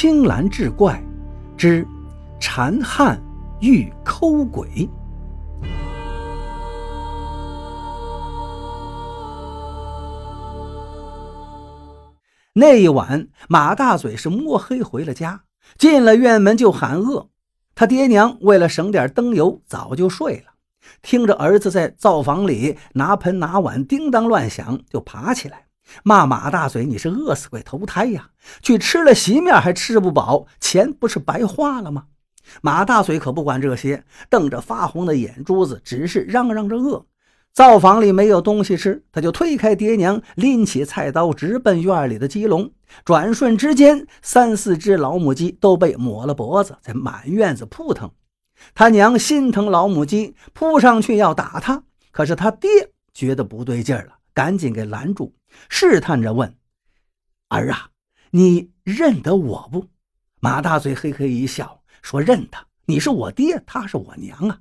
青蓝志怪之缠汉遇抠鬼。那一晚，马大嘴是摸黑回了家，进了院门就喊饿。他爹娘为了省点灯油，早就睡了。听着儿子在灶房里拿盆拿碗叮当乱响，就爬起来骂马大嘴：“你是饿死鬼投胎呀！去吃了席面还吃不饱，钱不是白花了吗？”马大嘴可不管这些，瞪着发红的眼珠子，只是嚷嚷着饿。灶房里没有东西吃，他就推开爹娘，拎起菜刀直奔院里的鸡笼。转瞬之间，三四只老母鸡都被抹了脖子，在满院子扑腾。他娘心疼老母鸡，扑上去要打他，可是他爹觉得不对劲了，赶紧给拦住，试探着问：“儿啊，你认得我不？”马大嘴嘿嘿一笑，说：“认得，你是我爹，他是我娘啊。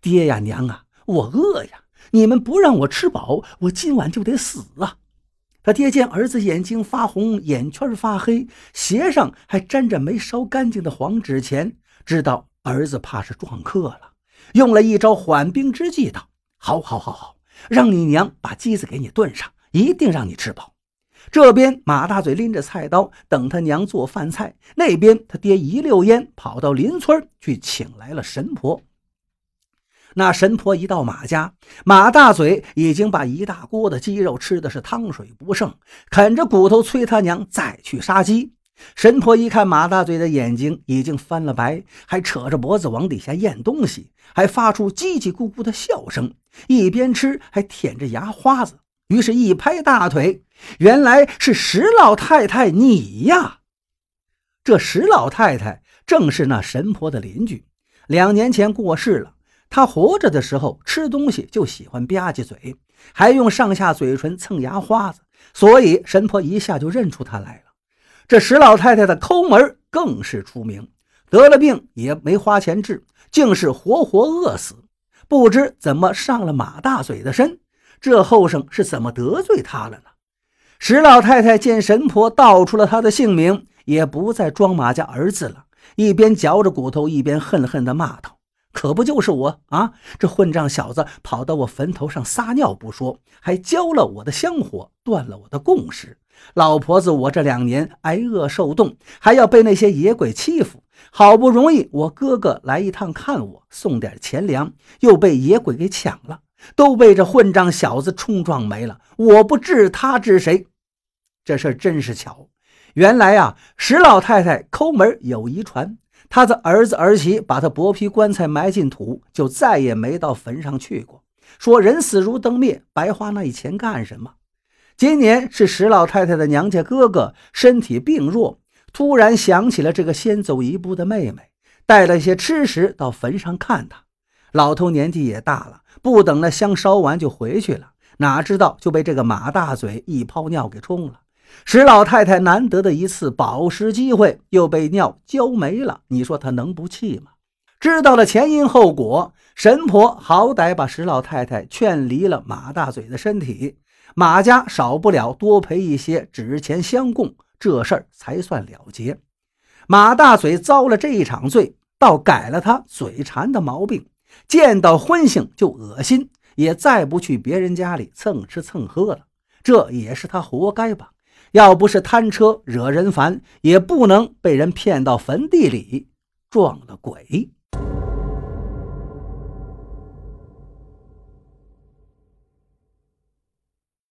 爹呀，娘啊，我饿呀，你们不让我吃饱，我今晚就得死啊！”他爹见儿子眼睛发红，眼圈发黑，鞋上还沾着没烧干净的黄纸钱，知道。儿子怕是撞客了，用了一招缓兵之计，道：“好，好，好，好，让你娘把鸡子给你炖上，一定让你吃饱。”这边马大嘴拎着菜刀等他娘做饭菜，那边他爹一溜烟跑到邻村去请来了神婆。那神婆一到马家，马大嘴已经把一大锅的鸡肉吃的是汤水不剩，啃着骨头催他娘再去杀鸡。神婆一看马大嘴的眼睛已经翻了白，还扯着脖子往底下咽东西，还发出叽叽咕咕的笑声，一边吃还舔着牙花子。于是，一拍大腿，原来是石老太太你呀！这石老太太正是那神婆的邻居，两年前过世了。她活着的时候吃东西就喜欢吧唧嘴，还用上下嘴唇蹭牙花子，所以神婆一下就认出她来了。这石老太太的抠门更是出名，得了病也没花钱治，竟是活活饿死。不知怎么上了马大嘴的身，这后生是怎么得罪他了呢？石老太太见神婆道出了他的姓名，也不再装马家儿子了，一边嚼着骨头，一边恨恨地骂道：“可不就是我啊！这混账小子跑到我坟头上撒尿不说，还浇了我的香火，断了我的供食。”老婆子，我这两年挨饿受冻，还要被那些野鬼欺负。好不容易我哥哥来一趟看我，送点钱粮，又被野鬼给抢了，都被这混账小子冲撞没了。我不治他治谁？这事真是巧。原来啊，石老太太抠门有遗传，她的儿子儿媳把她薄皮棺材埋进土，就再也没到坟上去过。说人死如灯灭，白花那钱干什么？今年是石老太太的娘家哥哥身体病弱，突然想起了这个先走一步的妹妹，带了些吃食到坟上看她。老头年纪也大了，不等那香烧完就回去了，哪知道就被这个马大嘴一泡尿给冲了。石老太太难得的一次保尸机会又被尿浇没了，你说她能不气吗？知道了前因后果，神婆好歹把石老太太劝离了马大嘴的身体。马家少不了多赔一些纸钱相供，这事儿才算了结。马大嘴遭了这一场罪，倒改了他嘴馋的毛病，见到荤腥就恶心，也再不去别人家里蹭吃蹭喝了。这也是他活该吧？要不是贪车惹人烦，也不能被人骗到坟地里撞了鬼。